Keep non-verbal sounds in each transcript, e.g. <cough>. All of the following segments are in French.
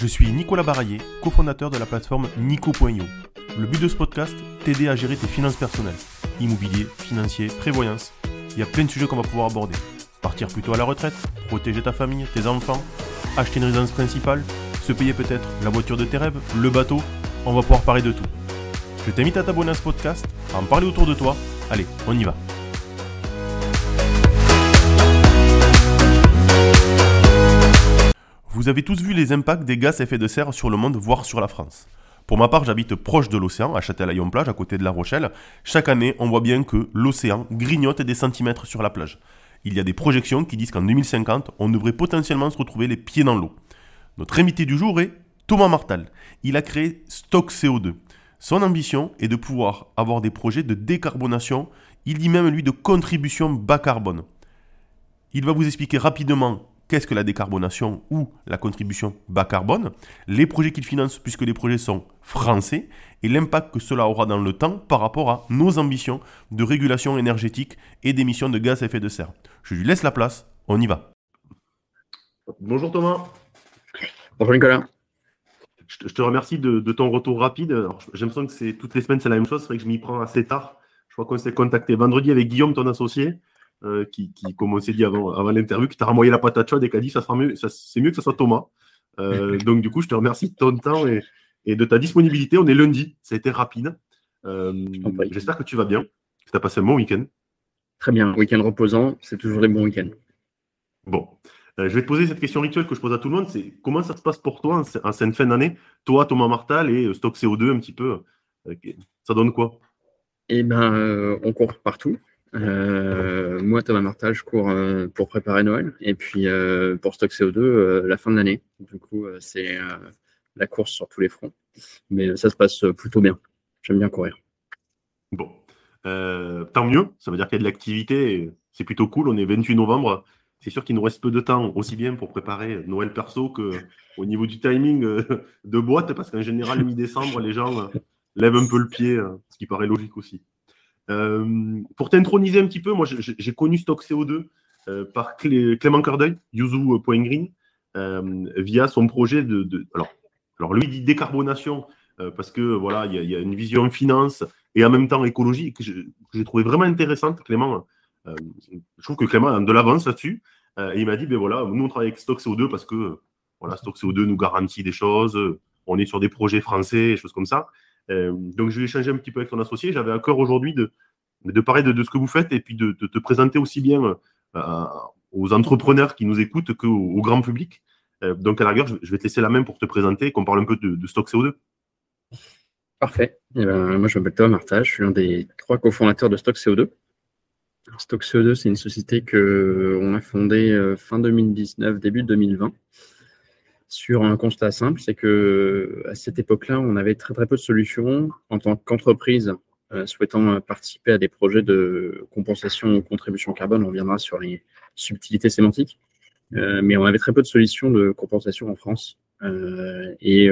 Je suis Nicolas Baraillé, cofondateur de la plateforme Nico.io. Le but de ce podcast, t'aider à gérer tes finances personnelles. Immobilier, financier, prévoyance. Il y a plein de sujets qu'on va pouvoir aborder. Partir plutôt à la retraite, protéger ta famille, tes enfants, acheter une résidence principale, se payer peut-être la voiture de tes rêves, le bateau. On va pouvoir parler de tout. Je t'invite à t'abonner à ce podcast, à en parler autour de toi. Allez, on y va. Vous avez tous vu les impacts des gaz à effet de serre sur le monde, voire sur la France. Pour ma part, j'habite proche de l'océan, à Châtelaillon-Plage, à côté de La Rochelle. Chaque année, on voit bien que l'océan grignote des centimètres sur la plage. Il y a des projections qui disent qu'en 2050, on devrait potentiellement se retrouver les pieds dans l'eau. Notre invité du jour est Thomas Martal. Il a créé Stock CO2. Son ambition est de pouvoir avoir des projets de décarbonation, il dit même lui de contribution bas carbone. Il va vous expliquer rapidement qu'est-ce que la décarbonation ou la contribution bas carbone, les projets qu'il finance puisque les projets sont français et l'impact que cela aura dans le temps par rapport à nos ambitions de régulation énergétique et d'émissions de gaz à effet de serre. Je lui laisse la place, on y va. Bonjour Thomas. Bonjour Nicolas. Je te remercie de, ton retour rapide. J'ai l'impression que c'est toutes les semaines c'est la même chose, c'est vrai que je m'y prends assez tard. Je crois qu'on s'est contacté vendredi avec Guillaume, ton associé. Euh, qui, comme on s'est dit avant, avant l'interview, qui t'a renvoyé la patate chaude et qui a dit ça sera mieux, ça, c'est mieux que ce soit Thomas. Euh, <laughs> donc, du coup, je te remercie de ton temps et, et, de ta disponibilité. On est lundi, ça a été rapide. Euh, j'espère que tu vas bien, que tu as passé un bon week-end. Très bien, week-end reposant, c'est toujours des bons week-ends. Bon, je vais te poser cette question rituelle que je pose à tout le monde c'est comment ça se passe pour toi en, cette fin d'année? Toi, Thomas Martal et Stock CO2 un petit peu, ça donne quoi? Eh bien, on court partout. Euh, moi, Thomas Martal, je cours euh, pour préparer Noël. Et puis euh, pour Stock CO2, la fin de l'année. Du coup, c'est la course sur tous les fronts. Mais ça se passe plutôt bien. J'aime bien courir. Bon. tant mieux. Ça veut dire qu'il y a de l'activité. C'est plutôt cool. On est 28 novembre. C'est sûr qu'il nous reste peu de temps, aussi bien pour préparer Noël perso que au niveau du timing de boîte, parce qu'en général, mi-décembre, les gens lèvent un peu le pied, ce qui paraît logique aussi. Euh, pour t'introniser un petit peu, moi j'ai connu Stock CO2 euh, par Clément Cordeuil, Yuzu.green, euh, via son projet de, alors, alors lui dit décarbonation parce que voilà il y, a une vision finance et en même temps écologie que j'ai trouvé vraiment intéressante. Clément, je trouve que Clément a de l'avance là-dessus. et il m'a dit ben voilà, nous on travaille avec Stock CO2 parce que voilà Stock CO2 nous garantit des choses. On est sur des projets français, des choses comme ça. Euh, donc, je vais échanger un petit peu avec ton associé. J'avais à cœur aujourd'hui de, parler de, ce que vous faites et puis de, te présenter aussi bien euh, aux entrepreneurs qui nous écoutent qu'au au grand public. Euh, donc, à la rigueur, je vais te laisser la main pour te présenter et qu'on parle un peu de, stock CO2. Parfait. Eh ben, moi, je m'appelle Thomas Marta, je suis l'un des trois cofondateurs de Stock CO2. Stock CO2, c'est une société qu'on a fondée fin 2019, début 2020 sur un constat simple, c'est que à cette époque-là, on avait très très peu de solutions en tant qu'entreprise euh, souhaitant participer à des projets de compensation ou contribution carbone. On viendra sur les subtilités sémantiques, euh, mais on avait très peu de solutions de compensation en France. Euh, et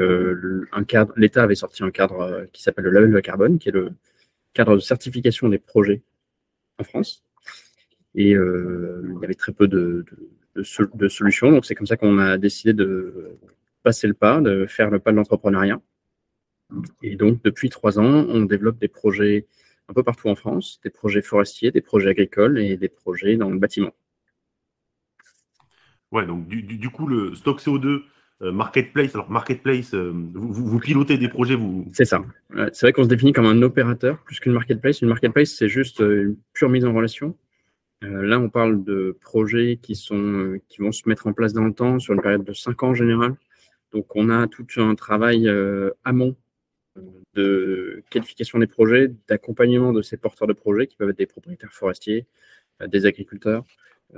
un cadre, l'État avait sorti un cadre qui s'appelle le label de carbone, qui est le cadre de certification des projets en France. Et il y avait très peu de de, solutions. Donc, c'est comme ça qu'on a décidé de passer le pas, de faire le pas de l'entrepreneuriat. Et donc, depuis trois ans, on développe des projets un peu partout en France, des projets forestiers, des projets agricoles et des projets dans le bâtiment. Ouais, donc du, coup, le stock CO2 euh, marketplace, alors marketplace, euh, vous, pilotez des projets, vous. C'est ça. c'est vrai qu'on se définit comme un opérateur plus qu'une marketplace. Une marketplace, c'est juste euh, une pure mise en relation. Euh, là, on parle de projets euh, qui vont se mettre en place dans le temps, sur une période de 5 ans en général. Donc, on a tout un travail euh, amont de qualification des projets, d'accompagnement de ces porteurs de projets qui peuvent être des propriétaires forestiers, des agriculteurs,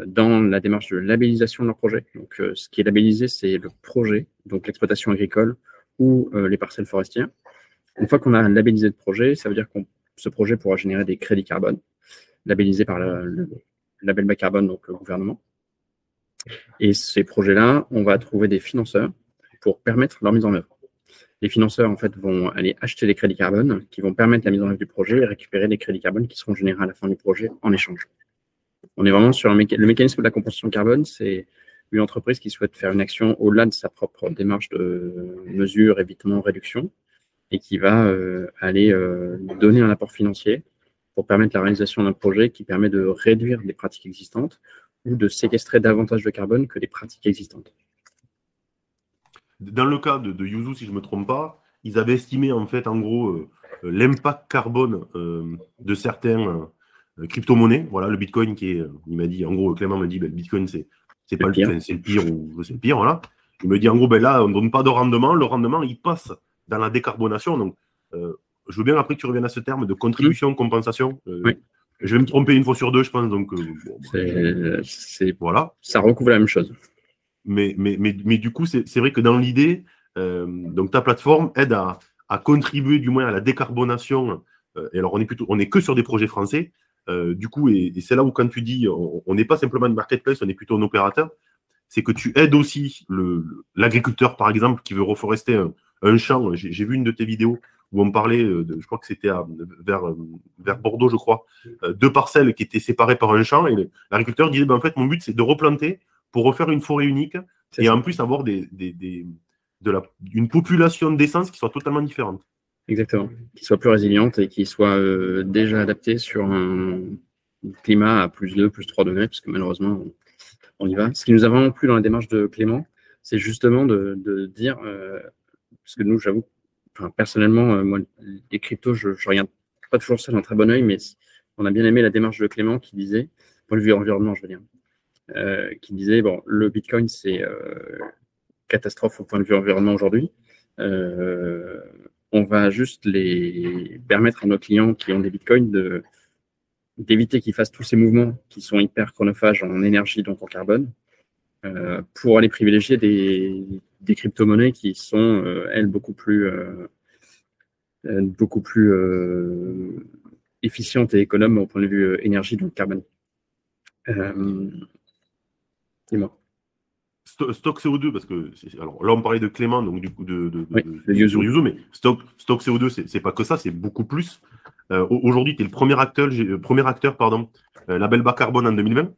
dans la démarche de labellisation de leur projet. Donc, ce qui est labellisé, c'est le projet, donc l'exploitation agricole ou les parcelles forestières. Une fois qu'on a labellisé le projet, ça veut dire que ce projet pourra générer des crédits carbone labellisés par le, label bas carbone, donc le gouvernement. Et ces projets-là, on va trouver des financeurs pour permettre leur mise en œuvre. Les financeurs, en fait, vont aller acheter des crédits carbone qui vont permettre la mise en œuvre du projet et récupérer des crédits carbone qui seront générés à la fin du projet en échange. On est vraiment sur le mécanisme de la compensation carbone, c'est une entreprise qui souhaite faire une action au-delà de sa propre démarche de mesure, évitement, réduction, et qui va euh, aller euh, donner un apport financier pour permettre la réalisation d'un projet qui permet de réduire les pratiques existantes ou de séquestrer davantage de carbone que les pratiques existantes. Dans le cas de, de Yuzu, si je ne me trompe pas, ils avaient estimé en fait en gros euh, l'impact carbone de certains crypto-monnaies. Voilà, le Bitcoin qui est, il m'a dit, en gros, Clément m'a dit, ben, le Bitcoin c'est c'est pas le pire, c'est le pire ou c'est le pire, voilà. Il me dit en gros, ben là, on ne donne pas de rendement, le rendement, il passe dans la décarbonation. Donc, euh, je veux bien après que tu reviennes à ce terme de contribution, compensation. Euh, je vais me tromper une fois sur deux, je pense. Donc, euh, c'est, voilà. Ça recouvre la même chose. Mais, mais, mais, mais du coup, c'est, vrai que dans l'idée, donc ta plateforme aide à, à, contribuer du moins à la décarbonation. et alors, on est plutôt, on est que sur des projets français. Euh, du coup, et, c'est là où quand tu dis on n'est pas simplement une marketplace, on est plutôt un opérateur, c'est que tu aides aussi l'agriculteur, par exemple, qui veut reforester un, champ. J'ai vu une de tes vidéos où on parlait, de, je crois que c'était vers, vers Bordeaux, je crois, euh, deux parcelles qui étaient séparées par un champ. Et l'agriculteur disait, ben, en fait, mon but, c'est de replanter pour refaire une forêt unique et en plus avoir des, de la, une population d'essence qui soit totalement différente. Exactement. Qui soit plus résiliente et qui soit euh, déjà adaptée sur un climat à plus 2, plus 3 degrés, parce que malheureusement, on, y va. Ce qui nous a vraiment plu dans la démarche de Clément, c'est justement de, dire, euh, parce que nous, j'avoue, personnellement, euh, moi, les cryptos, je ne regarde pas toujours ça d'un très bon oeil, mais on a bien aimé la démarche de Clément qui disait, point de vue environnement, je veux dire, qui disait, bon, le Bitcoin, c'est catastrophe au point de vue environnement aujourd'hui. On va juste les permettre à nos clients qui ont des bitcoins de d'éviter qu'ils fassent tous ces mouvements qui sont hyper chronophages en énergie, donc en carbone, euh, pour aller privilégier des, des crypto-monnaies qui sont, euh, elles, beaucoup plus, euh, beaucoup plus efficientes et économes au point de vue énergie, donc carbone. dis-moi stock CO2, parce que alors là on parlait de Clément, donc du coup de, de, Yuzu. mais stock, stock CO2, c'est pas que ça, c'est beaucoup plus. Euh, aujourd'hui, tu es le premier acteur, euh, premier acteur pardon, euh, label bas carbone en 2020.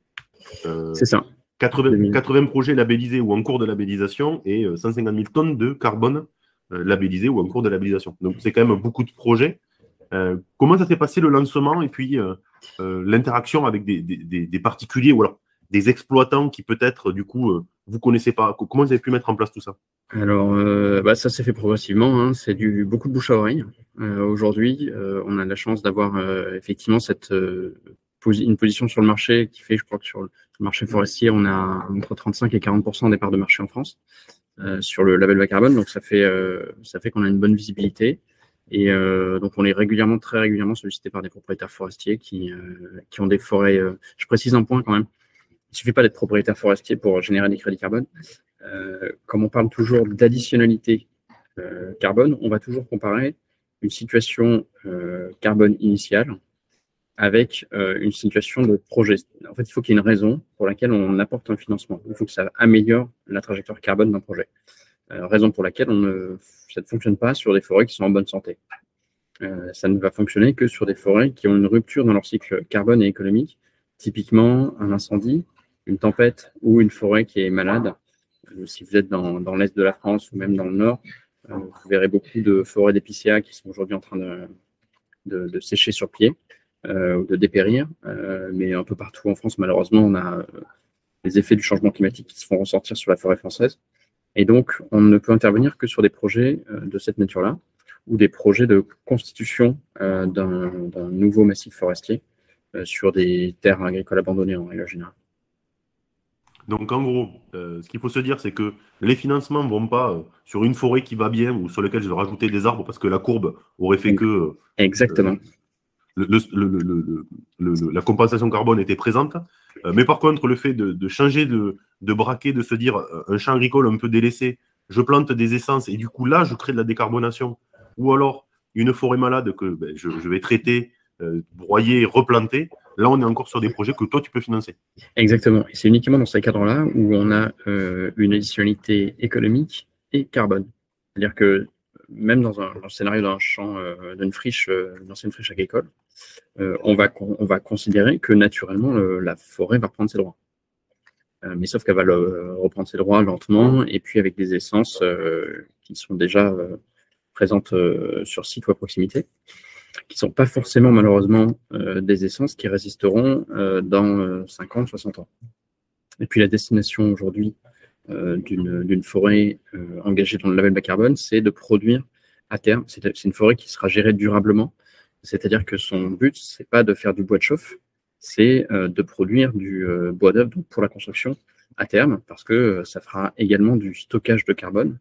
c'est ça. 80, 80, projets labellisés ou en cours de labellisation et 150 000 tonnes de carbone labellisés ou en cours de labellisation. Donc c'est quand même beaucoup de projets. comment ça s'est passé le lancement et puis l'interaction avec des, des, des, particuliers ou alors des exploitants qui peut-être du coup vous connaissez pas? Comment vous avez pu mettre en place tout ça? Alors, euh, bah, ça s'est fait progressivement. Hein. C'est du beaucoup de bouche à oreille. Euh, aujourd'hui, euh, on a la chance d'avoir effectivement cette une position sur le marché qui fait, je crois que sur le marché forestier, on a entre 35 et 40% des parts de marché en France sur le label bas carbone. Donc, ça fait ça fait qu'on a une bonne visibilité. Et donc, on est régulièrement, très régulièrement sollicité par des propriétaires forestiers qui, qui ont des forêts. je précise un point quand même il ne suffit pas d'être propriétaire forestier pour générer des crédits carbone. Euh, comme on parle toujours d'additionnalité euh, carbone, on va toujours comparer une situation euh, carbone initiale avec une situation de projet. En fait, il faut qu'il y ait une raison pour laquelle on apporte un financement. Il faut que ça améliore la trajectoire carbone d'un projet. raison pour laquelle ça ne fonctionne pas sur des forêts qui sont en bonne santé. ça ne va fonctionner que sur des forêts qui ont une rupture dans leur cycle carbone et économique, typiquement un incendie, une tempête ou une forêt qui est malade, euh, si vous êtes dans, l'est de la France ou même dans le nord, euh, vous verrez beaucoup de forêts d'épicéa qui sont aujourd'hui en train de, sécher sur pied euh, ou de dépérir. mais un peu partout en France, malheureusement, on a les effets du changement climatique qui se font ressortir sur la forêt française. Et donc, on ne peut intervenir que sur des projets de cette nature-là ou des projets de constitution d'un nouveau massif forestier sur des terres agricoles abandonnées en règle générale. Donc en gros, euh, ce qu'il faut se dire, c'est que les financements ne vont pas euh, sur une forêt qui va bien ou sur laquelle je vais rajouter des arbres parce que la courbe aurait fait que... Euh, la compensation carbone était présente. mais par contre, le fait de, changer de, de, braquet, de se dire un champ agricole un peu délaissé, je plante des essences et du coup là, je crée de la décarbonation. Ou alors une forêt malade que ben, je, vais traiter, broyer, replanter. Là, on est encore sur des projets que toi, tu peux financer. Exactement. Et c'est uniquement dans ces cadres-là où on a euh, une additionnalité économique et carbone. C'est-à-dire que même dans un, scénario d'un champ, euh, d'une friche, euh, une friche agricole, on, va, on va considérer que naturellement, la forêt va prendre ses droits. mais sauf qu'elle va reprendre ses droits lentement et puis avec des essences qui sont déjà présentes sur site ou à proximité qui ne sont pas forcément malheureusement des essences qui résisteront dans 50, 60 ans. Et puis la destination aujourd'hui d'une forêt engagée dans le label bas carbone, c'est de produire à terme, c'est une forêt qui sera gérée durablement, c'est-à-dire que son but, c'est pas de faire du bois de chauffe, c'est euh, de produire du euh, bois d'œuvre pour la construction à terme, parce que euh, ça fera également du stockage de carbone.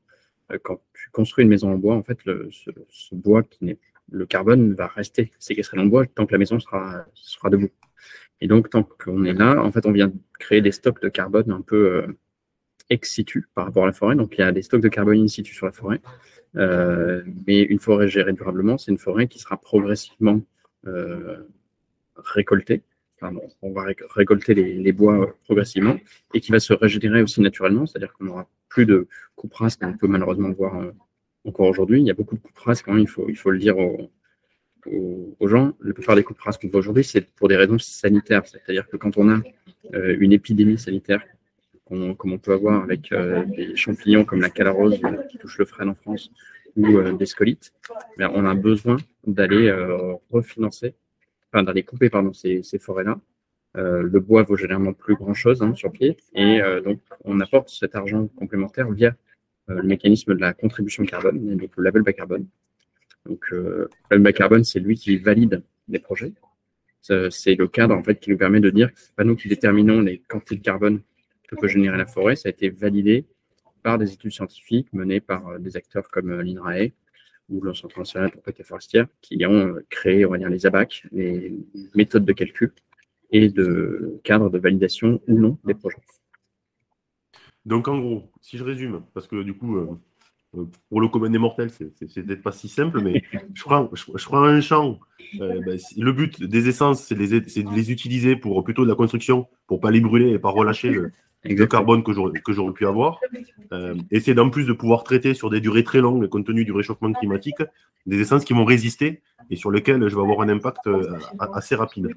Quand tu construis une maison en bois, en fait, ce, bois qui n'est le carbone va rester séquestré dans le bois tant que la maison sera, sera debout. Et donc, tant qu'on est là, en fait, on vient créer des stocks de carbone un peu ex situ par rapport à la forêt. Donc, il y a des stocks de carbone in situ sur la forêt. mais une forêt gérée durablement, c'est une forêt qui sera progressivement récoltée on va récolter les, bois progressivement et qui va se régénérer aussi naturellement, c'est-à-dire qu'on n'aura plus de coupe rase qu'on peut malheureusement voir euh, encore aujourd'hui. Il y a beaucoup de coupes rases quand même, il faut, le dire aux, gens. La plupart des coupes rases qu'on voit aujourd'hui, c'est pour des raisons sanitaires, c'est-à-dire que quand on a euh, une épidémie sanitaire, comme on peut avoir avec euh, des champignons comme la calarose qui touche le frêne en France ou des scolites, ben, on a besoin d'aller refinancer enfin d'aller couper pardon, ces, forêts-là. Euh, le bois vaut généralement plus grand-chose hein, sur pied, et euh, donc on apporte cet argent complémentaire via euh, le mécanisme de la contribution carbone, donc le label bas carbone. Donc le label bas carbone, c'est lui qui valide les projets. C'est le cadre en fait qui nous permet de dire que c'est pas nous qui déterminons les quantités de carbone que peut générer la forêt, ça a été validé par des études scientifiques menées par des acteurs comme l'INRAE, ou le Centre national de propriété forestière, qui ont euh, créé, on va dire, les ABAC, les méthodes de calcul et de cadre de validation ou non des projets. Donc, en gros, si je résume, parce que du coup, euh, euh, pour le commun des mortels, c'est peut-être pas si simple, mais <laughs> je prends, je, prends un champ. Ben, le but des essences, c'est de, les utiliser pour plutôt de la construction, pour pas les brûler et pas relâcher le, le carbone que j'aurais pu avoir. Euh, et c'est d'en plus de pouvoir traiter sur des durées très longues, compte tenu du réchauffement climatique, des essences qui vont résister et sur lesquelles je vais avoir un impact euh, assez rapide.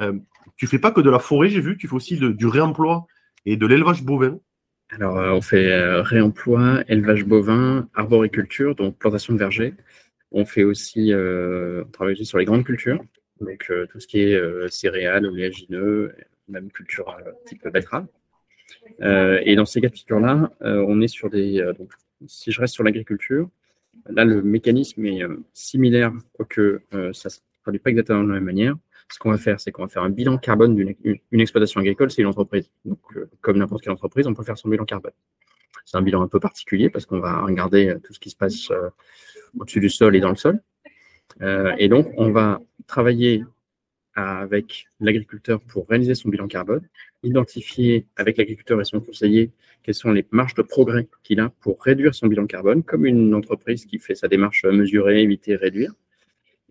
Euh, tu fais pas que de la forêt, j'ai vu, tu fais aussi du réemploi et de l'élevage bovin. Alors, euh, on fait réemploi, élevage bovin, arboriculture, donc plantation de vergers. On fait aussi, on travaille aussi sur les grandes cultures, donc tout ce qui est céréales, oléagineux, même culture type betterave. Euh, et dans ces cas de figure-là, euh, on est sur des. Euh, si je reste sur l'agriculture, là, le mécanisme est similaire, quoique ça ne se produit pas exactement de la même manière. Ce qu'on va faire, c'est qu'on va faire un bilan carbone d'une une exploitation agricole, c'est une entreprise. Donc, comme n'importe quelle entreprise, on peut faire son bilan carbone. C'est un bilan un peu particulier parce qu'on va regarder tout ce qui se passe au-dessus du sol et dans le sol. et donc, on va travailler avec l'agriculteur pour réaliser son bilan carbone, identifier avec l'agriculteur et son conseiller quelles sont les marges de progrès qu'il a pour réduire son bilan carbone, comme une entreprise qui fait sa démarche mesurer, éviter, réduire.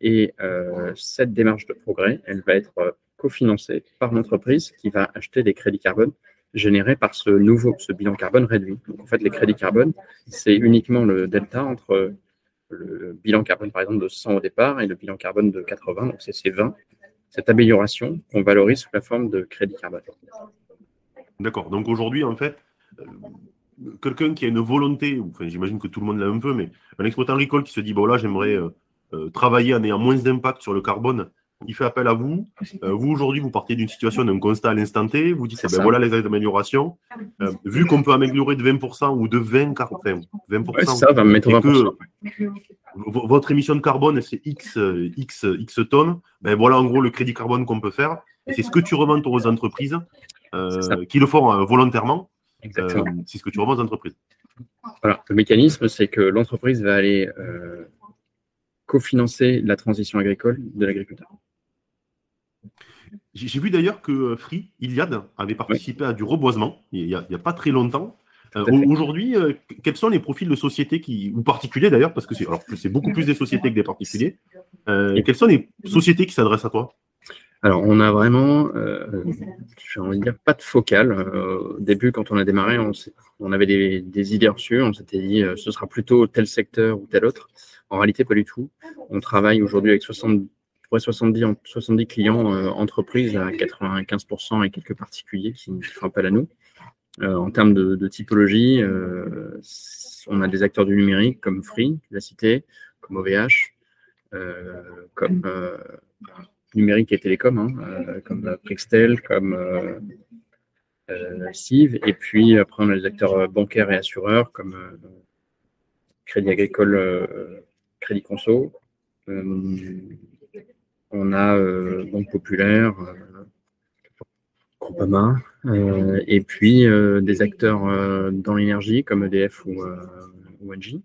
Et euh, cette démarche de progrès, elle va être euh, cofinancée par l'entreprise qui va acheter des crédits carbone générés par ce nouveau, ce bilan carbone réduit. Donc en fait, les crédits carbone, c'est uniquement le delta entre le bilan carbone, par exemple, de 100 au départ et le bilan carbone de 80, donc c'est 20 cette amélioration qu'on valorise sous la forme de crédit carbone. D'accord. Donc aujourd'hui, en fait, euh, quelqu'un qui a une volonté, j'imagine que tout le monde l'a un peu, mais un exploitant agricole qui se dit, là, j'aimerais euh, euh, travailler en ayant moins d'impact sur le carbone, il fait appel à vous. vous, aujourd'hui, vous partez d'une situation, d'un constat à l'instant T, vous dites, ben, voilà les améliorations. vu qu'on peut améliorer de 20% ou de 20, 20%, ça va me mettre 20% votre émission de carbone, c'est X, X, X tonnes, ben voilà en gros le crédit carbone qu'on peut faire. c'est ce que tu revends aux entreprises euh, qui le font euh, volontairement. Euh, c'est ce que tu revends aux entreprises. Voilà. Le mécanisme, c'est que l'entreprise va aller cofinancer la transition agricole de l'agriculteur. J'ai vu d'ailleurs que Free, Iliad, avait participé à du reboisement il n'y a, pas très longtemps. Euh, aujourd'hui, euh, quels sont les profils de sociétés qui, ou particuliers d'ailleurs, parce que c'est beaucoup plus des sociétés que des particuliers, euh, quelles sont les sociétés qui s'adressent à toi? Alors, on a vraiment, j'ai envie de dire, pas de focal. au début, quand on a démarré, on, avait des, idées reçues. On s'était dit, ce sera plutôt tel secteur ou tel autre. En réalité, pas du tout. On travaille aujourd'hui avec 70, 70 clients entreprises à 95% et quelques particuliers qui font appel à nous. en termes de, typologie, on a des acteurs du numérique comme Free, la cité, comme OVH, comme numérique et télécom, hein, comme Prextel, comme Civ, et puis après on a les acteurs bancaires et assureurs comme Crédit Agricole, Crédit Conso, on a euh, Banque Populaire, euh, Groupama, euh, et puis des acteurs dans l'énergie comme EDF ou, ou Engie.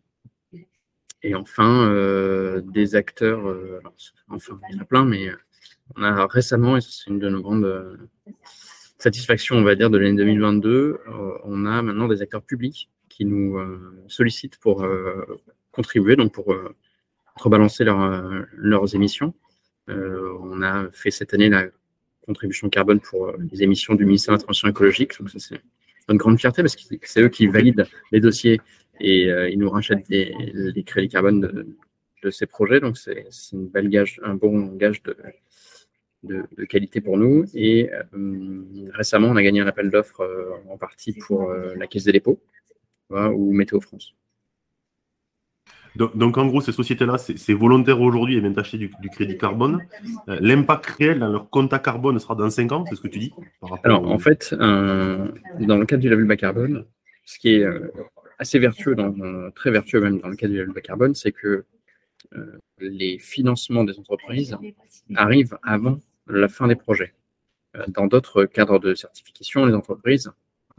Et enfin, des acteurs, enfin, il y en a plein, mais on a récemment, et c'est une de nos grandes satisfactions, on va dire, de l'année 2022, on a maintenant des acteurs publics qui nous sollicitent pour contribuer, donc pour rebalancer leurs émissions. Euh, on a fait cette année la contribution carbone pour euh, les émissions du ministère de la écologique. Donc, c'est une grande fierté parce que c'est eux qui valident les dossiers et euh, ils nous rachètent les, crédits carbone de, ces projets. Donc, c'est un bon gage de, de, qualité pour nous. Et récemment, on a gagné un appel d'offres en partie pour la Caisse des dépôts ou Météo France. Donc, en gros, ces sociétés-là, c'est volontaire aujourd'hui, elles viennent acheter du, crédit carbone. Euh, l'impact réel dans leur compte à carbone sera dans 5 ans, c'est ce que tu dis Alors, en fait, euh, dans le cadre du label bas carbone, ce qui est euh, assez vertueux, dans, très vertueux même dans le cadre du label bas carbone, c'est que les financements des entreprises arrivent avant la fin des projets. Dans d'autres cadres de certification, les entreprises,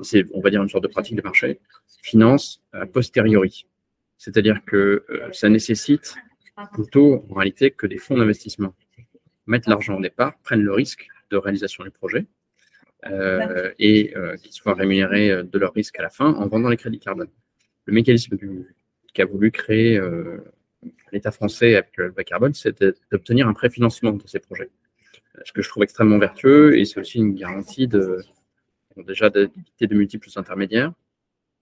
c'est, on va dire, une sorte de pratique de marché, financent a posteriori. C'est-à-dire que euh, ça nécessite plutôt, en réalité, que des fonds d'investissement mettent l'argent au départ, prennent le risque de réalisation du projet euh, et euh, qu'ils soient rémunérés de leur risque à la fin en vendant les crédits carbone. Le mécanisme qu'a voulu créer l'État français avec le bas carbone, c'est d'obtenir un préfinancement de ces projets. Ce que je trouve extrêmement vertueux et c'est aussi une garantie de, déjà d'éviter de multiples intermédiaires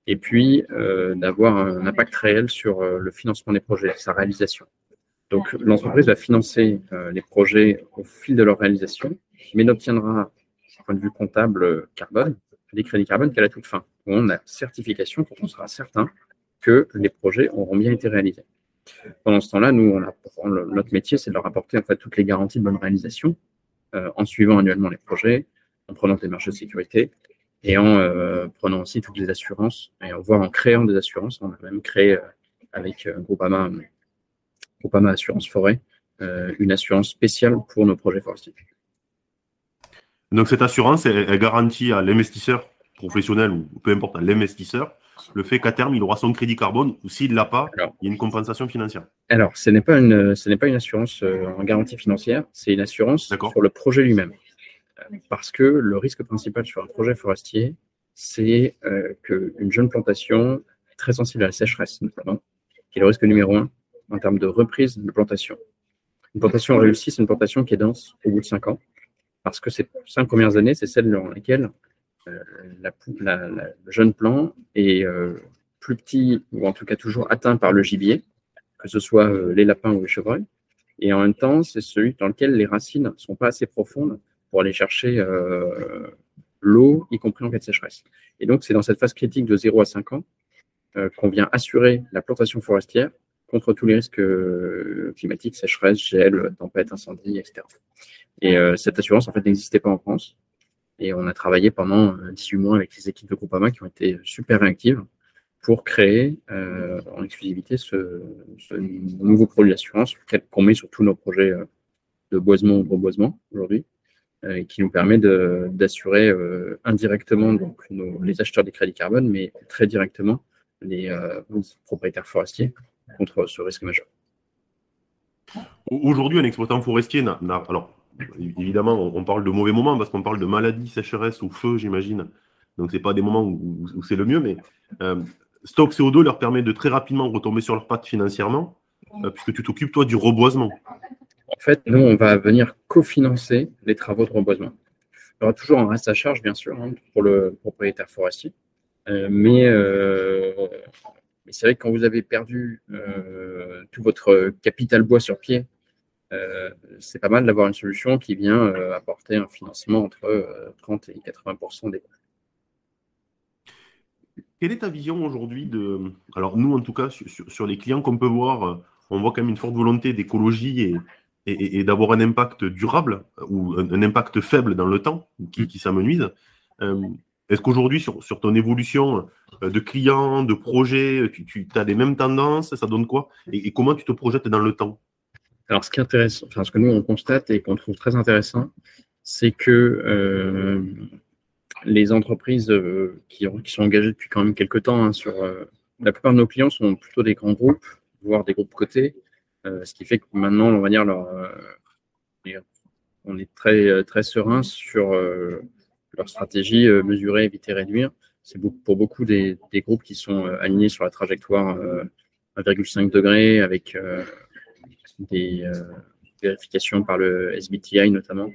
et puis euh, d'avoir un impact réel sur euh, le financement des projets, sa réalisation. Donc l'entreprise va financer euh, les projets au fil de leur réalisation, mais n'obtiendra, du point de vue comptable carbone, des crédits carbone qu'à la toute fin, où on a certification quand on sera certain que les projets auront bien été réalisés. Pendant ce temps-là, nous, on notre métier, c'est de leur apporter en fait toutes les garanties de bonne réalisation en suivant annuellement les projets, en prenant des marges de sécurité, et en euh, prenant aussi toutes les assurances, et en, voire en créant des assurances. On a même créé euh, avec euh, Groupama, Groupama Assurance Forêt une assurance spéciale pour nos projets forestiers. Donc cette assurance, elle, garantit à l'investisseur professionnel ou peu importe à l'investisseur le fait qu'à terme, il aura son crédit carbone ou s'il ne l'a pas, il y a une compensation financière. Alors, ce n'est pas, une, ce pas une assurance en garantie financière, c'est une assurance sur le projet lui-même parce que le risque principal sur un projet forestier, c'est euh, qu'une jeune plantation est très sensible à la sécheresse, notamment, qui est le risque numéro un en termes de reprise de plantation. Une plantation réussie, c'est une plantation qui est dense au bout de cinq ans, parce que ces cinq premières années, c'est celle dans laquelle euh, le jeune plant est euh, plus petit, ou en tout cas toujours atteint par le gibier, que ce soit les lapins ou les chevreuils. Et en même temps, c'est celui dans lequel les racines ne sont pas assez profondes pour aller chercher euh, l'eau, y compris en cas de sécheresse. Et donc, c'est dans cette phase critique de 0 à 5 ans euh, qu'on vient assurer la plantation forestière contre tous les risques euh, climatiques, sécheresse, gel, tempête, incendie, etc. Et cette assurance, en fait, n'existait pas en France. Et on a travaillé pendant 18 mois avec les équipes de Groupama qui ont été super réactives pour créer en exclusivité ce, nouveau produit d'assurance qu'on met sur tous nos projets de boisement ou reboisement aujourd'hui. Euh, qui nous permet d'assurer euh, indirectement donc, les acheteurs des crédits carbone, mais très directement les, euh, propriétaires forestiers contre ce risque majeur. Aujourd'hui, un exploitant forestier n'a. Alors, évidemment, on parle de mauvais moments parce qu'on parle de maladies, sécheresse ou feu, j'imagine. Donc, ce n'est pas des moments où, c'est le mieux, mais Stock CO2 leur permet de très rapidement retomber sur leurs pattes financièrement, puisque tu t'occupes, toi, du reboisement. En fait, nous, on va venir cofinancer les travaux de reboisement. Il y aura toujours un reste à charge, bien sûr, hein, pour le propriétaire forestier. Euh, euh, mais, c'est vrai que quand vous avez perdu euh, tout votre capital bois sur pied, c'est pas mal d'avoir une solution qui vient apporter un financement entre 30 et 80% des quelle est ta vision aujourd'hui de. Alors, nous, en tout cas, sur, les clients qu'on peut voir, on voit quand même une forte volonté d'écologie et, et, d'avoir un impact durable ou un, impact faible dans le temps qui, qui s'amenuise. Est-ce qu'aujourd'hui, sur, sur, ton évolution de clients, de projets, tu, tu as les mêmes tendances Ça donne quoi? Et, comment tu te projettes dans le temps? Alors, ce qui est intéressant, enfin, ce que nous, on constate et qu'on trouve très intéressant, c'est que euh, les entreprises euh, qui, qui, sont engagées depuis quand même quelques temps hein, sur euh, la plupart de nos clients sont plutôt des grands groupes, voire des groupes cotés, ce qui fait que maintenant, on va dire, leur, on est très, très serein sur leur stratégie mesurer, éviter, réduire. C'est pour beaucoup des, groupes qui sont alignés sur la trajectoire 1,5 degré avec des vérifications par le SBTI notamment.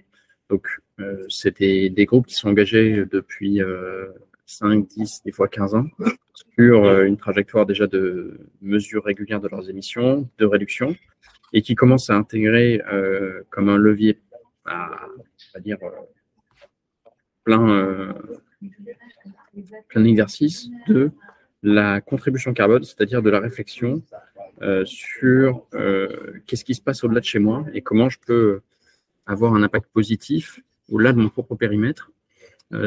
Donc, euh, c'est des, groupes qui sont engagés depuis 5, euh, 10, des fois 15 ans sur euh, une trajectoire déjà de mesure régulière de leurs émissions, de réduction, et qui commencent à intégrer comme un levier à, dire, plein, plein exercice de la contribution carbone, c'est-à-dire de la réflexion sur qu'est-ce qui se passe au-delà de chez moi et comment je peux avoir un impact positif au-delà de mon propre périmètre, euh,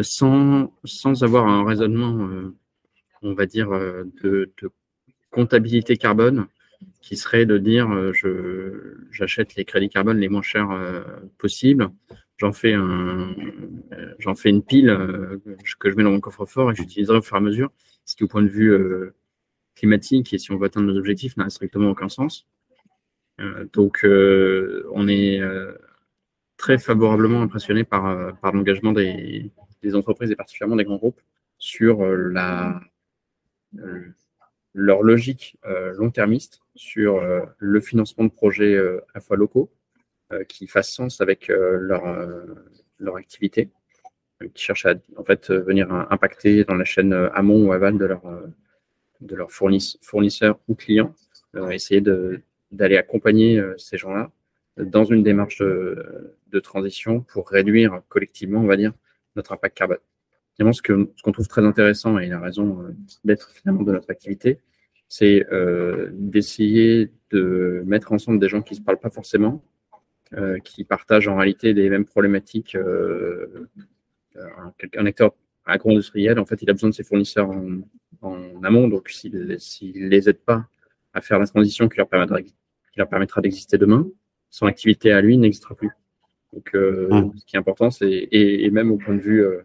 sans, sans avoir un raisonnement, euh, on va dire, euh, de, comptabilité carbone, qui serait de dire je, j'achète les crédits carbone les moins chers possibles, j'en fais, un, j'en fais une pile que je mets dans mon coffre-fort et j'utiliserai au fur et à mesure, ce qui au point de vue climatique et si on veut atteindre nos objectifs n'a strictement aucun sens. donc on est très favorablement impressionné par, euh, par l'engagement des, des, entreprises et particulièrement des grands groupes sur euh, euh, leur logique long-termiste sur le financement de projets à fois locaux qui fassent sens avec leur, leur activité, qui cherchent à en fait, venir impacter dans la chaîne amont ou aval de leur, de leurs fournisseurs ou clients, essayer d'aller accompagner ces gens-là dans une démarche de, transition pour réduire collectivement, on va dire, notre impact carbone. Ce qu'on ce qu'on trouve très intéressant, et il a raison euh, d'être finalement de notre activité, c'est euh, d'essayer de mettre ensemble des gens qui ne se parlent pas forcément, euh, qui partagent en réalité les mêmes problématiques. un, acteur agro-industriel, en fait, il a besoin de ses fournisseurs en, en amont, donc s'il ne les aide pas à faire la transition qui leur permettra, qui leur permettra d'exister demain, son activité à lui n'existera plus. Donc, euh, mmh. ce qui est important, c'est, et, même au point de vue, euh,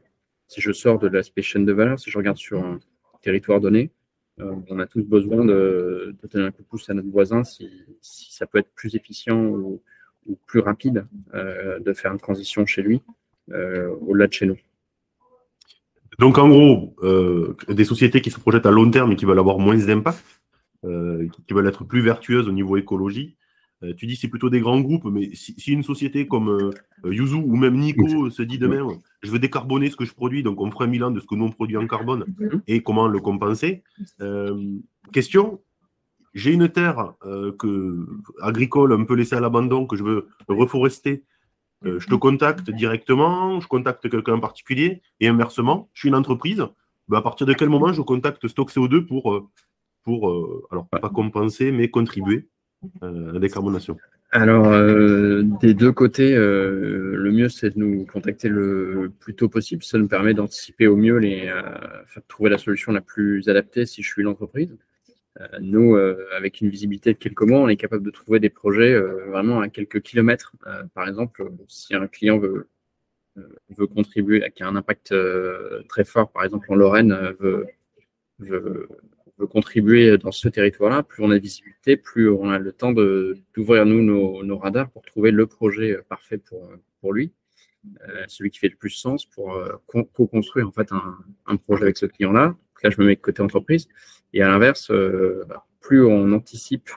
si je sors de l'aspect chaîne de valeur, si je regarde sur un territoire donné, euh, on a tous besoin de, de, donner un coup de pouce à notre voisin si, ça peut être plus efficient ou, plus rapide de faire une transition chez lui au-delà de chez nous. Donc, en gros, des sociétés qui se projettent à long terme et qui veulent avoir moins d'impact, qui veulent être plus vertueuses au niveau écologie, euh, tu dis c'est plutôt des grands groupes, mais si, une société comme euh, euh, Yuzu ou même Nico se dit demain, je veux décarboner ce que je produis, donc on ferait un bilan de ce que nous on produit en carbone et comment le compenser. question, j'ai une terre que, agricole un peu laissée à l'abandon que je veux reforester. je te contacte directement, je contacte quelqu'un en particulier, et inversement, je suis une entreprise. Ben, à partir de quel moment je contacte Stock CO2 pour, pour alors pas compenser, mais contribuer? euh, la décarbonation alors, euh, des deux côtés, euh, le mieux, c'est de nous contacter le plus tôt possible. Ça nous permet d'anticiper au mieux les, de trouver la solution la plus adaptée si je suis l'entreprise. nous, avec une visibilité de quelques mois, on est capable de trouver des projets vraiment à quelques kilomètres. par exemple, si un client veut, contribuer, qui a un impact très fort, par exemple en Lorraine, veut contribuer dans ce territoire-là, plus on a de visibilité, plus on a le temps d'ouvrir nous nos, radars pour trouver le projet euh, parfait pour, euh, pour lui, euh, celui qui fait le plus sens pour co-construire en fait un, projet avec ce client-là. Là, je me mets côté entreprise. Et à l'inverse, plus on anticipe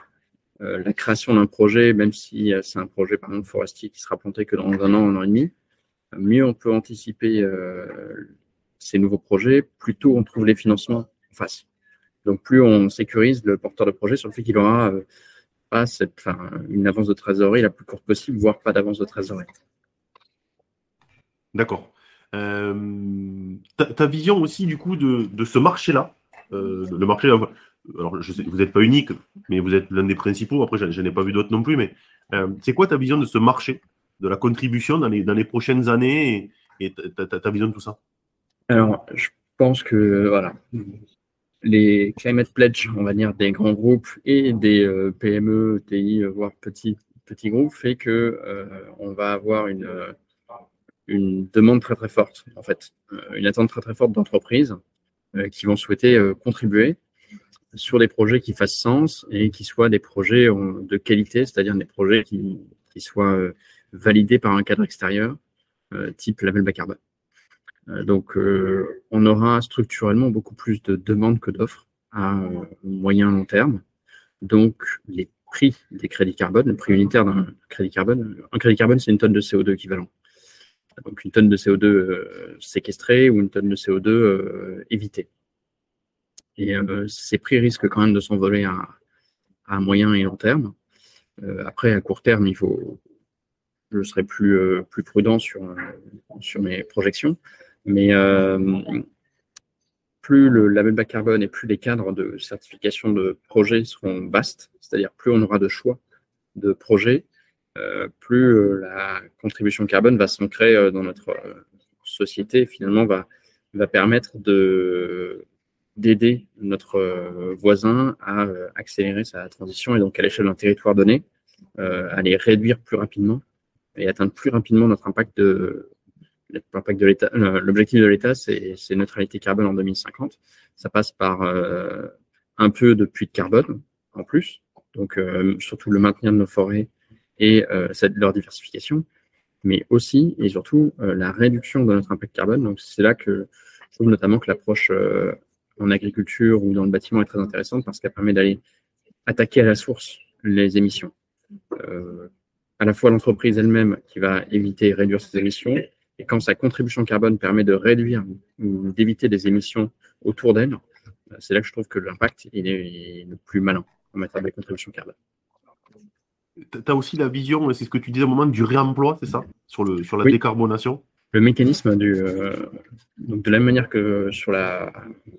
la création d'un projet, même si c'est un projet par exemple forestier qui sera planté que dans un an, un an et demi, mieux on peut anticiper ces nouveaux projets, plus tôt on trouve les financements en face. Donc, plus on sécurise le porteur de projet sur le fait qu'il aura euh, pas cette, une avance de trésorerie la plus courte possible, voire pas d'avance de trésorerie. D'accord. Euh, ta, vision aussi, du coup, de, ce marché-là, le marché, alors je sais, vous n'êtes pas unique, mais vous êtes l'un des principaux. Après, je, n'ai pas vu d'autres non plus. Mais c'est quoi ta vision de ce marché, de la contribution dans les, dans les prochaines années et, ta, vision de tout ça? Alors, je pense que voilà, les climate pledge, on va dire des grands groupes et des PME, TI, voire petits petits groupes, fait que on va avoir une une demande très très forte, en fait, euh, une attente très très forte d'entreprises euh, qui vont souhaiter euh, contribuer sur des projets qui fassent sens et qui soient des projets de qualité, c'est-à-dire des projets qui, qui, soient validés par un cadre extérieur, type label bas carbone. Donc, on aura structurellement beaucoup plus de demandes que d'offres à moyen long terme. Donc, les prix des crédits carbone, le prix unitaire d'un crédit carbone, un crédit carbone, c'est une tonne de CO2 équivalent donc une tonne de CO2 euh, séquestrée ou une tonne de CO2 euh, évitée. Et euh, ces prix risquent quand même de s'envoler à, moyen et long terme. après, à court terme, il faut, je serai plus, prudent sur mes projections. Mais plus le label bas carbone et plus les cadres de certification de projets seront vastes, c'est-à-dire plus on aura de choix de projets, euh, plus euh, la contribution carbone va s'ancrer euh, dans notre société finalement va, va permettre de d'aider notre voisin à accélérer sa transition et donc à l'échelle d'un territoire donné, à les réduire plus rapidement et atteindre plus rapidement notre impact de l'impact de. L'objectif de l'État, c'est neutralité carbone en 2050. Ça passe par un peu de puits de carbone en plus, donc surtout le maintien de nos forêts et euh, leur diversification, mais aussi et surtout euh, la réduction de notre impact carbone. Donc c'est là que je trouve notamment que l'approche euh, en agriculture ou dans le bâtiment est très intéressante parce qu'elle permet d'aller attaquer à la source les émissions. à la fois l'entreprise elle-même qui va éviter et réduire ses émissions, et quand sa contribution carbone permet de réduire ou d'éviter des émissions autour d'elle, c'est là que je trouve que l'impact est le plus malin en matière de contribution carbone. Tu as aussi la vision, c'est ce que tu disais au moment du réemploi, c'est ça? Sur, le, sur la décarbonation? Le mécanisme du, euh, donc de la même manière que sur la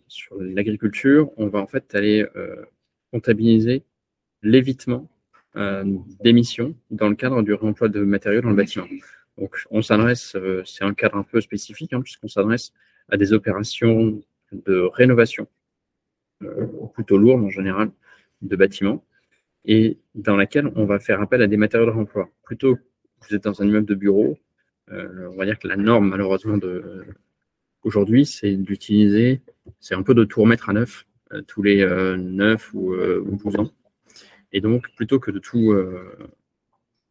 sur l'agriculture, on va en fait aller euh, comptabiliser l'évitement euh, d'émissions dans le cadre du réemploi de matériaux dans le bâtiment. Donc on s'adresse, c'est un cadre un peu spécifique, hein, puisqu'on s'adresse à des opérations de rénovation, plutôt lourdes en général, de bâtiments et dans laquelle on va faire appel à des matériaux de remploi. Plutôt que vous êtes dans un immeuble de bureau, euh, on va dire que la norme, malheureusement, de, aujourd'hui, c'est d'utiliser, c'est un peu de tout remettre à neuf euh, tous les euh, 9 ou, euh, ou, 12 ans. Et donc, plutôt que de tout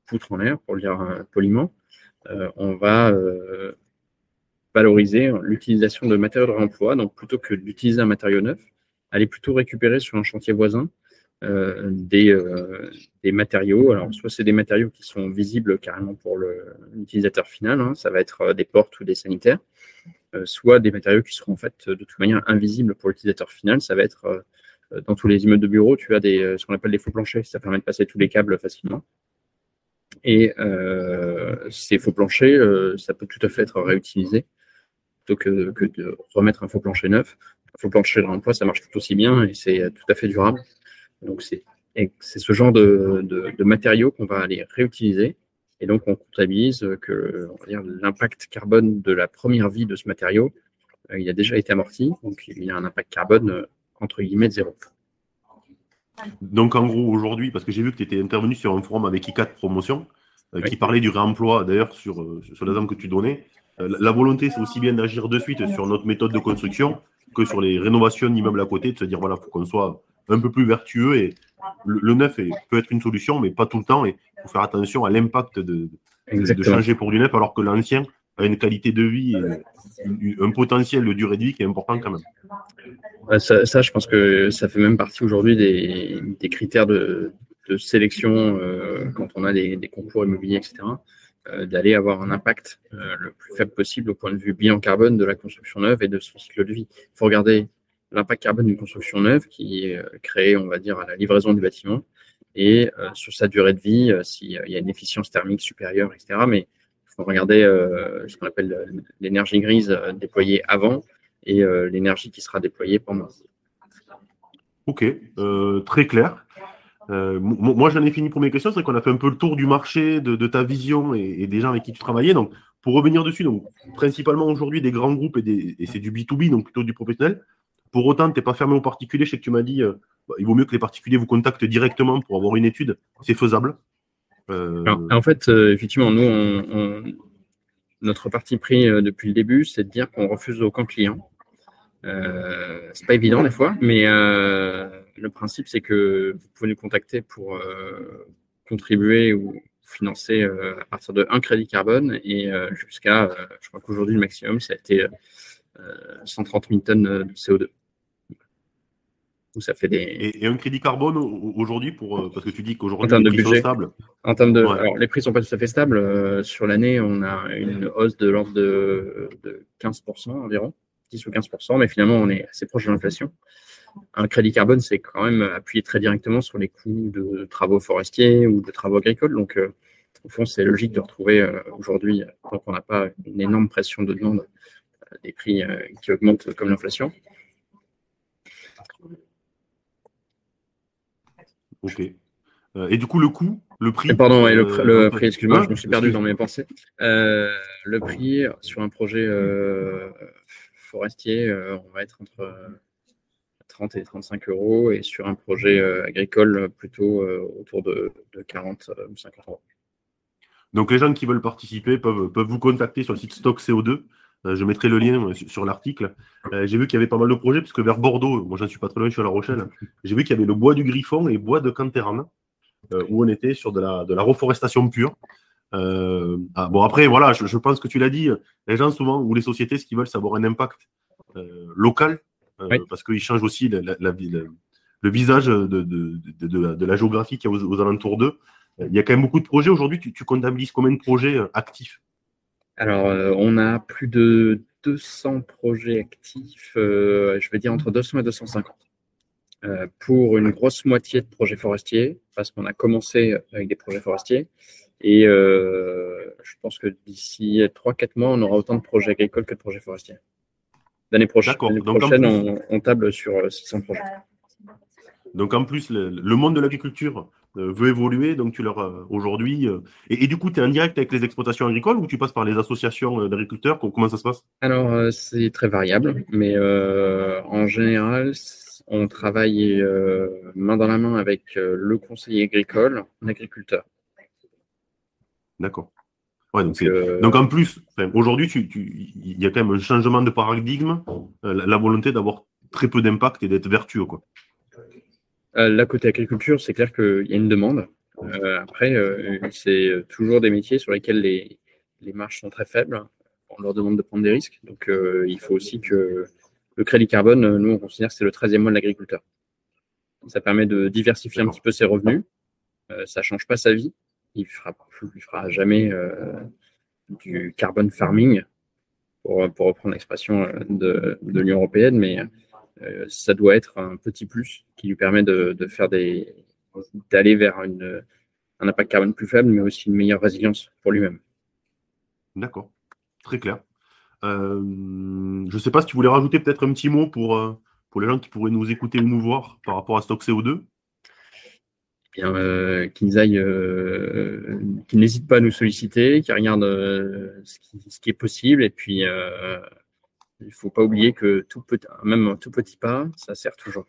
foutre en l'air, pour le dire poliment, on va valoriser l'utilisation de matériaux de remploi. Donc, plutôt que d'utiliser un matériau neuf, aller plutôt récupérer sur un chantier voisin euh, des, euh, matériaux. Alors, soit c'est des matériaux qui sont visibles carrément pour l'utilisateur final, hein, ça va être euh, des portes ou des sanitaires, soit des matériaux qui seront en fait de toute manière invisibles pour l'utilisateur final, ça va être dans tous les immeubles de bureau, tu as ce qu'on appelle des faux planchers, ça permet de passer tous les câbles facilement. Et ces faux planchers, ça peut tout à fait être réutilisé plutôt que, de remettre un faux plancher neuf. Un faux plancher de remploi, ça marche tout aussi bien et c'est tout à fait durable. Donc, c'est ce genre de, matériaux qu'on va aller réutiliser. Et donc, on comptabilise que l'impact carbone de la première vie de ce matériau, euh, il a déjà été amorti. Donc, il y a un impact carbone euh, entre guillemets de zéro. Donc, en gros, aujourd'hui, parce que j'ai vu que tu étais intervenu sur un forum avec ICAT Promotion, euh, qui parlait du réemploi, d'ailleurs, sur, sur l'exemple que tu donnais. la volonté, c'est aussi bien d'agir de suite sur notre méthode de construction que sur les rénovations d'immeubles à côté, de se dire, voilà, il faut qu'on soit un peu plus vertueux. Et le, neuf peut être une solution, mais pas tout le temps. Et il faut faire attention à l'impact de, de, changer pour du neuf, alors que l'ancien une qualité de vie, un potentiel de durée de vie qui est important quand même. Ça, je pense que ça fait même partie aujourd'hui des, des, critères de, de sélection euh, quand on a des, des, concours immobiliers, etc. Euh, d'aller avoir un impact euh, le plus faible possible au point de vue bilan carbone de la construction neuve et de son cycle de vie. Il faut regarder l'impact carbone d'une construction neuve qui est euh, créée, on va dire, à la livraison du bâtiment et euh, sur sa durée de vie, euh, s'il y a une efficience thermique supérieure, etc. Mais regarder ce qu'on appelle l'énergie grise déployée avant et l'énergie qui sera déployée pendant. Ok, très clair. moi, j'en ai fini pour mes questions. C'est qu'on a fait un peu le tour du marché, de, ta vision et, des gens avec qui tu travaillais. Donc, pour revenir dessus, donc, principalement aujourd'hui des grands groupes et, et c'est du B2B, donc plutôt du professionnel. Pour autant, tu n'es pas fermé aux particuliers. Je sais que tu m'as dit, bah, il vaut mieux que les particuliers vous contactent directement pour avoir une étude. C'est faisable. Euh, en fait, euh, effectivement, nous, notre parti pris euh, depuis le début, c'est de dire qu'on refuse aucun client. Euh, c'est pas évident des fois, mais le principe, c'est que vous pouvez nous contacter pour contribuer ou financer à partir de un crédit carbone et jusqu'à, je crois qu'aujourd'hui, le maximum, ça a été 130 000 tonnes de CO2 ça fait des. Et, un crédit carbone aujourd'hui pour euh, parce que tu dis qu'aujourd'hui les prix sont stables. En termes de, alors, les prix sont pas tout à fait stables. Euh, sur l'année, on a une hausse de l'ordre de, 15% environ, 10 ou 15%, mais finalement on est assez proche de l'inflation. Un crédit carbone, c'est quand même appuyé très directement sur les coûts de travaux forestiers ou de travaux agricoles. Donc, euh, au fond, c'est logique de retrouver aujourd'hui, tant qu'on n'a pas une énorme pression de demande, des prix qui augmentent comme l'inflation. Ok. Euh, et du coup, le coût, le prix Pardon, le, euh, prix, excuse-moi, je me suis perdu dans mes pensées. Euh, le prix sur un projet forestier, on va être entre 30 et 35 euros, et sur un projet agricole, plutôt autour de, 40 ou 50 euros. Donc, les gens qui veulent participer peuvent, peuvent vous contacter sur le site Stock CO2. Euh, je mettrai le lien euh, sur l'article. Euh, j'ai vu qu'il y avait pas mal de projets, parce que vers Bordeaux, moi j'en suis pas très loin, je suis à La Rochelle, <laughs> j'ai vu qu'il y avait le bois du Griffon et le bois de Canterane, où on était sur de la, de la reforestation pure. Ah, bon, après, voilà, je, pense que tu l'as dit, les gens souvent, ou les sociétés, ce qu'ils veulent, c'est avoir un impact local, parce qu'ils changent aussi la, le visage de, de, la géographie qu'il y a aux, alentours d'eux. Il y a quand même beaucoup de projets. Aujourd'hui, tu, tu comptabilises combien de projets actifs? Alors, euh, on a plus de 200 projets actifs, euh, je vais dire entre 200 et 250. Euh, pour une grosse moitié de projets forestiers, parce qu'on a commencé avec des projets forestiers. Et je pense que d'ici 3-4 mois, on aura autant de projets agricoles que de projets forestiers. L'année prochaine, prochaine on, table sur 600 projets. Donc en plus, le monde de l'agriculture veut évoluer, donc tu leur euh, aujourd'hui. Euh, et, du coup, tu es en direct avec les exploitations agricoles ou tu passes par les associations d'agriculteurs? Comment ça se passe? Alors, c'est très variable, mais en général, on travaille main dans la main avec le conseiller agricole, l'agriculteur. D'accord. donc, en plus, aujourd'hui, il y a quand même un changement de paradigme, la volonté d'avoir très peu d'impact et d'être vertueux. Quoi. Euh, là, côté agriculture, c'est clair qu'il y a une demande. Euh, après, euh, c'est toujours des métiers sur lesquels les, les marges sont très faibles. On leur demande de prendre des risques. Donc, il faut aussi que le crédit carbone, nous, on considère que c'est le 13e mois de l'agriculteur. Ça permet de diversifier un petit peu ses revenus. ça ne change pas sa vie. Il ne fera, fera jamais du carbone farming, pour, pour reprendre l'expression de, de l'Union européenne, mais euh, ça doit être un petit plus qui lui permet de, faire des d'aller vers une, un impact carbone plus faible, mais aussi une meilleure résilience pour lui-même. D'accord, très clair. Euh, je ne sais pas si tu voulais rajouter peut-être un petit mot pour, euh, pour les gens qui pourraient nous écouter ou nous voir par rapport à Stock CO2. Eh bien, qu'ils aillent, qu'ils n'hésitent pas à nous solliciter, qu'ils regardent ce qui, ce, qui, est possible, et puis il ne faut pas oublier que tout petit, même un tout petit pas, ça sert toujours.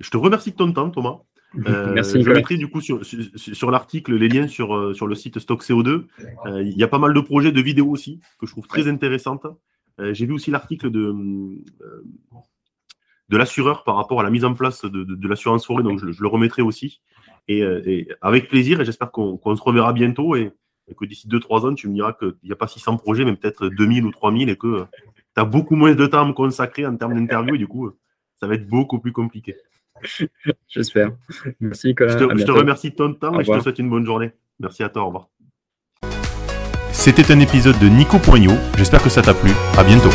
Je te remercie de ton temps, Thomas. <laughs> Euh, Merci, je mettrai du coup sur, sur, l'article les liens sur, euh, sur le site Stock CO2. Euh, il y a pas mal de projets de vidéos aussi que je trouve très intéressantes. J'ai vu aussi l'article de, de l'assureur par rapport à la mise en place de, l'assurance forêt, donc je, le remettrai aussi. Et, avec plaisir, et j'espère qu'on se reverra bientôt. Et, et que d'ici 2-3 ans, tu me diras qu'il n'y a pas 600 projets, mais peut-être 2000 ou 3000 et que euh, tu as beaucoup moins de temps à me consacrer en termes d'interview et du coup, euh, ça va être beaucoup plus compliqué. J'espère. Merci Nicolas. Je te, remercie de ton temps et je te souhaite une bonne journée. Merci à toi, au revoir. C'était un épisode de Nico Poignot. J'espère que ça t'a plu. À bientôt.